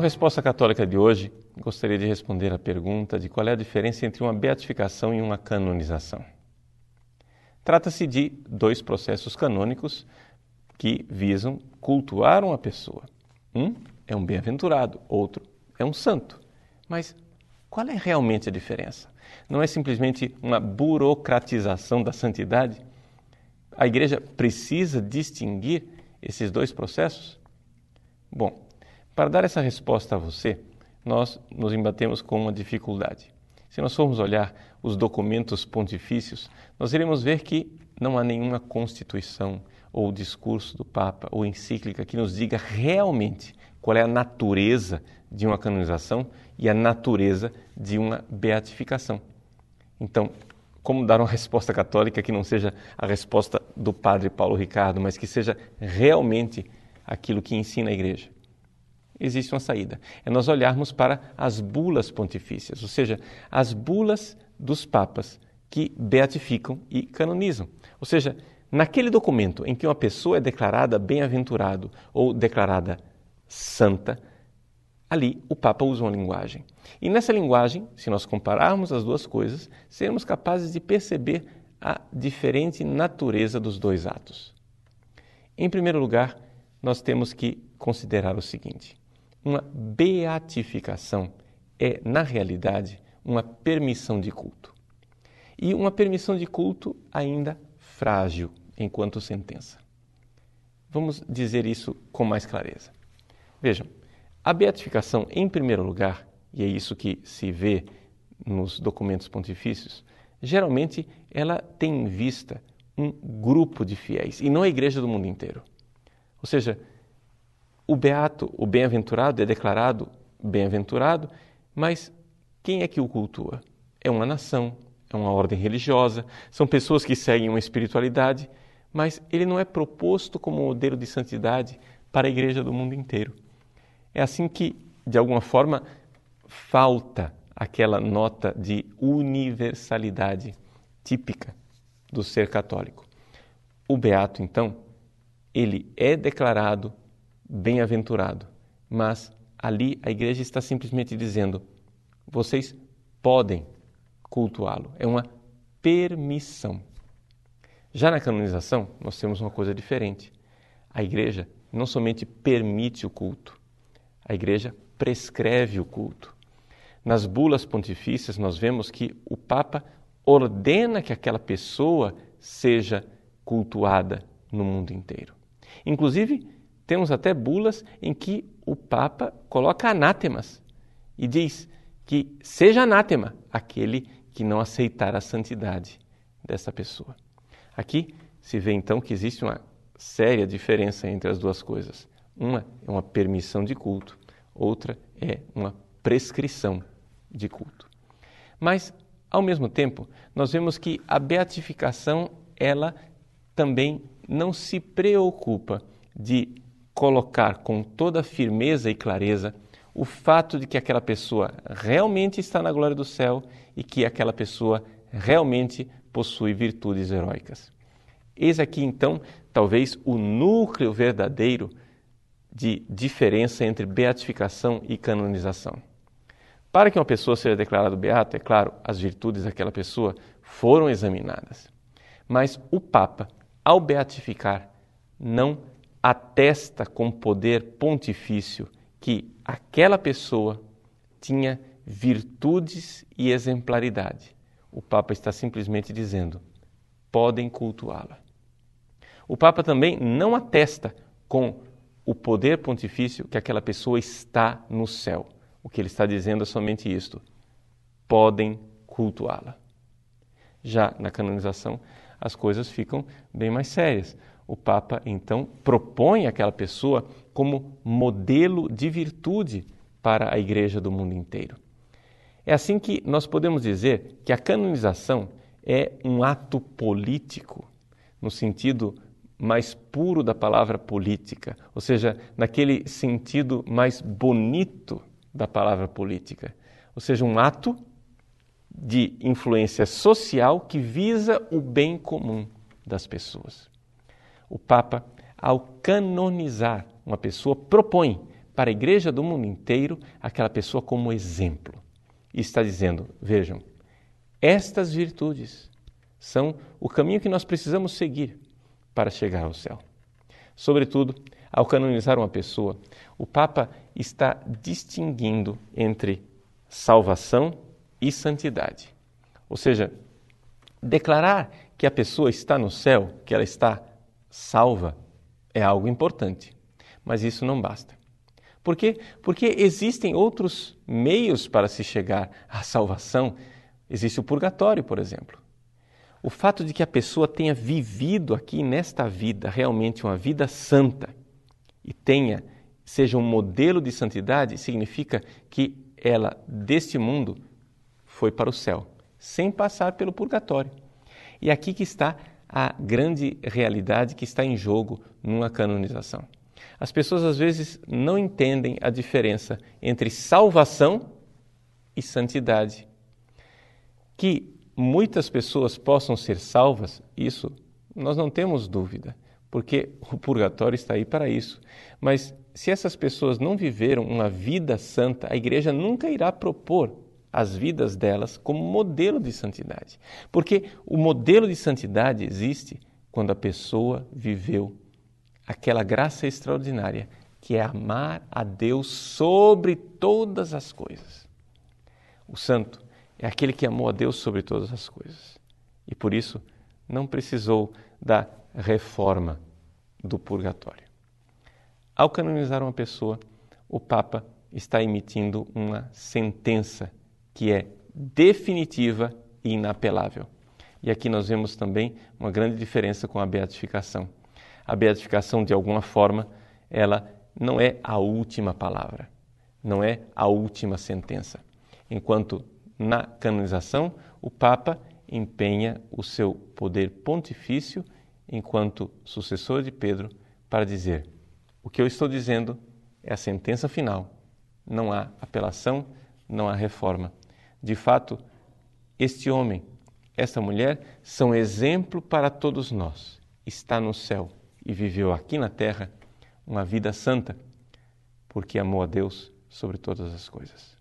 No Resposta Católica de hoje, gostaria de responder a pergunta de qual é a diferença entre uma beatificação e uma canonização. Trata-se de dois processos canônicos que visam cultuar uma pessoa. Um é um bem-aventurado, outro é um santo. Mas qual é realmente a diferença? Não é simplesmente uma burocratização da santidade? A igreja precisa distinguir esses dois processos? Bom, para dar essa resposta a você, nós nos embatemos com uma dificuldade. Se nós formos olhar os documentos pontifícios, nós iremos ver que não há nenhuma constituição ou discurso do Papa ou encíclica que nos diga realmente qual é a natureza de uma canonização e a natureza de uma beatificação. Então, como dar uma resposta católica que não seja a resposta do Padre Paulo Ricardo, mas que seja realmente aquilo que ensina a Igreja? Existe uma saída. É nós olharmos para as bulas pontifícias, ou seja, as bulas dos papas que beatificam e canonizam. Ou seja, naquele documento em que uma pessoa é declarada bem-aventurado ou declarada santa, ali o Papa usa uma linguagem. E nessa linguagem, se nós compararmos as duas coisas, seremos capazes de perceber a diferente natureza dos dois atos. Em primeiro lugar, nós temos que considerar o seguinte: uma beatificação é, na realidade, uma permissão de culto. E uma permissão de culto ainda frágil enquanto sentença. Vamos dizer isso com mais clareza. Vejam, a beatificação, em primeiro lugar, e é isso que se vê nos documentos pontifícios, geralmente ela tem em vista um grupo de fiéis e não a igreja do mundo inteiro. Ou seja, o beato, o bem-aventurado é declarado bem-aventurado, mas quem é que o cultua? É uma nação, é uma ordem religiosa, são pessoas que seguem uma espiritualidade, mas ele não é proposto como modelo de santidade para a igreja do mundo inteiro. É assim que, de alguma forma, falta aquela nota de universalidade típica do ser católico. O beato, então, ele é declarado bem-aventurado, mas ali a igreja está simplesmente dizendo: vocês podem cultuá-lo. É uma permissão. Já na canonização, nós temos uma coisa diferente. A igreja não somente permite o culto, a igreja prescreve o culto. Nas bulas pontifícias, nós vemos que o Papa ordena que aquela pessoa seja cultuada no mundo inteiro. Inclusive, temos até bulas em que o Papa coloca anátemas e diz que seja anátema aquele que não aceitar a santidade dessa pessoa. Aqui se vê então que existe uma séria diferença entre as duas coisas. Uma é uma permissão de culto outra é uma prescrição de culto. Mas, ao mesmo tempo, nós vemos que a beatificação, ela também não se preocupa de colocar com toda firmeza e clareza o fato de que aquela pessoa realmente está na glória do céu e que aquela pessoa realmente possui virtudes heróicas. Eis aqui então, talvez, o núcleo verdadeiro de diferença entre beatificação e canonização. Para que uma pessoa seja declarada beata, é claro, as virtudes daquela pessoa foram examinadas. Mas o Papa, ao beatificar, não atesta com poder pontifício que aquela pessoa tinha virtudes e exemplaridade. O Papa está simplesmente dizendo: podem cultuá-la. O Papa também não atesta com o poder pontifício que aquela pessoa está no céu. O que ele está dizendo é somente isto: podem cultuá-la. Já na canonização, as coisas ficam bem mais sérias. O Papa então propõe aquela pessoa como modelo de virtude para a igreja do mundo inteiro. É assim que nós podemos dizer que a canonização é um ato político, no sentido mais puro da palavra política, ou seja, naquele sentido mais bonito da palavra política, ou seja, um ato de influência social que visa o bem comum das pessoas. O Papa, ao canonizar uma pessoa, propõe para a igreja do mundo inteiro aquela pessoa como exemplo. E está dizendo: vejam, estas virtudes são o caminho que nós precisamos seguir para chegar ao céu. Sobretudo, ao canonizar uma pessoa, o Papa está distinguindo entre salvação e santidade. Ou seja, declarar que a pessoa está no céu, que ela está salva, é algo importante. Mas isso não basta. Por quê? Porque existem outros meios para se chegar à salvação. Existe o purgatório, por exemplo. O fato de que a pessoa tenha vivido aqui nesta vida realmente uma vida santa e tenha seja um modelo de santidade significa que ela deste mundo foi para o céu, sem passar pelo purgatório. E aqui que está a grande realidade que está em jogo numa canonização. As pessoas às vezes não entendem a diferença entre salvação e santidade. Que muitas pessoas possam ser salvas, isso nós não temos dúvida, porque o purgatório está aí para isso. Mas se essas pessoas não viveram uma vida santa, a igreja nunca irá propor as vidas delas como modelo de santidade. Porque o modelo de santidade existe quando a pessoa viveu aquela graça extraordinária que é amar a Deus sobre todas as coisas. O santo é aquele que amou a Deus sobre todas as coisas e por isso não precisou da reforma do purgatório. Ao canonizar uma pessoa, o Papa está emitindo uma sentença que é definitiva e inapelável. E aqui nós vemos também uma grande diferença com a beatificação. A beatificação, de alguma forma, ela não é a última palavra, não é a última sentença. Enquanto na canonização, o Papa empenha o seu poder pontifício enquanto sucessor de Pedro para dizer: o que eu estou dizendo é a sentença final. Não há apelação, não há reforma. De fato, este homem, esta mulher são exemplo para todos nós. Está no céu e viveu aqui na terra uma vida santa, porque amou a Deus sobre todas as coisas.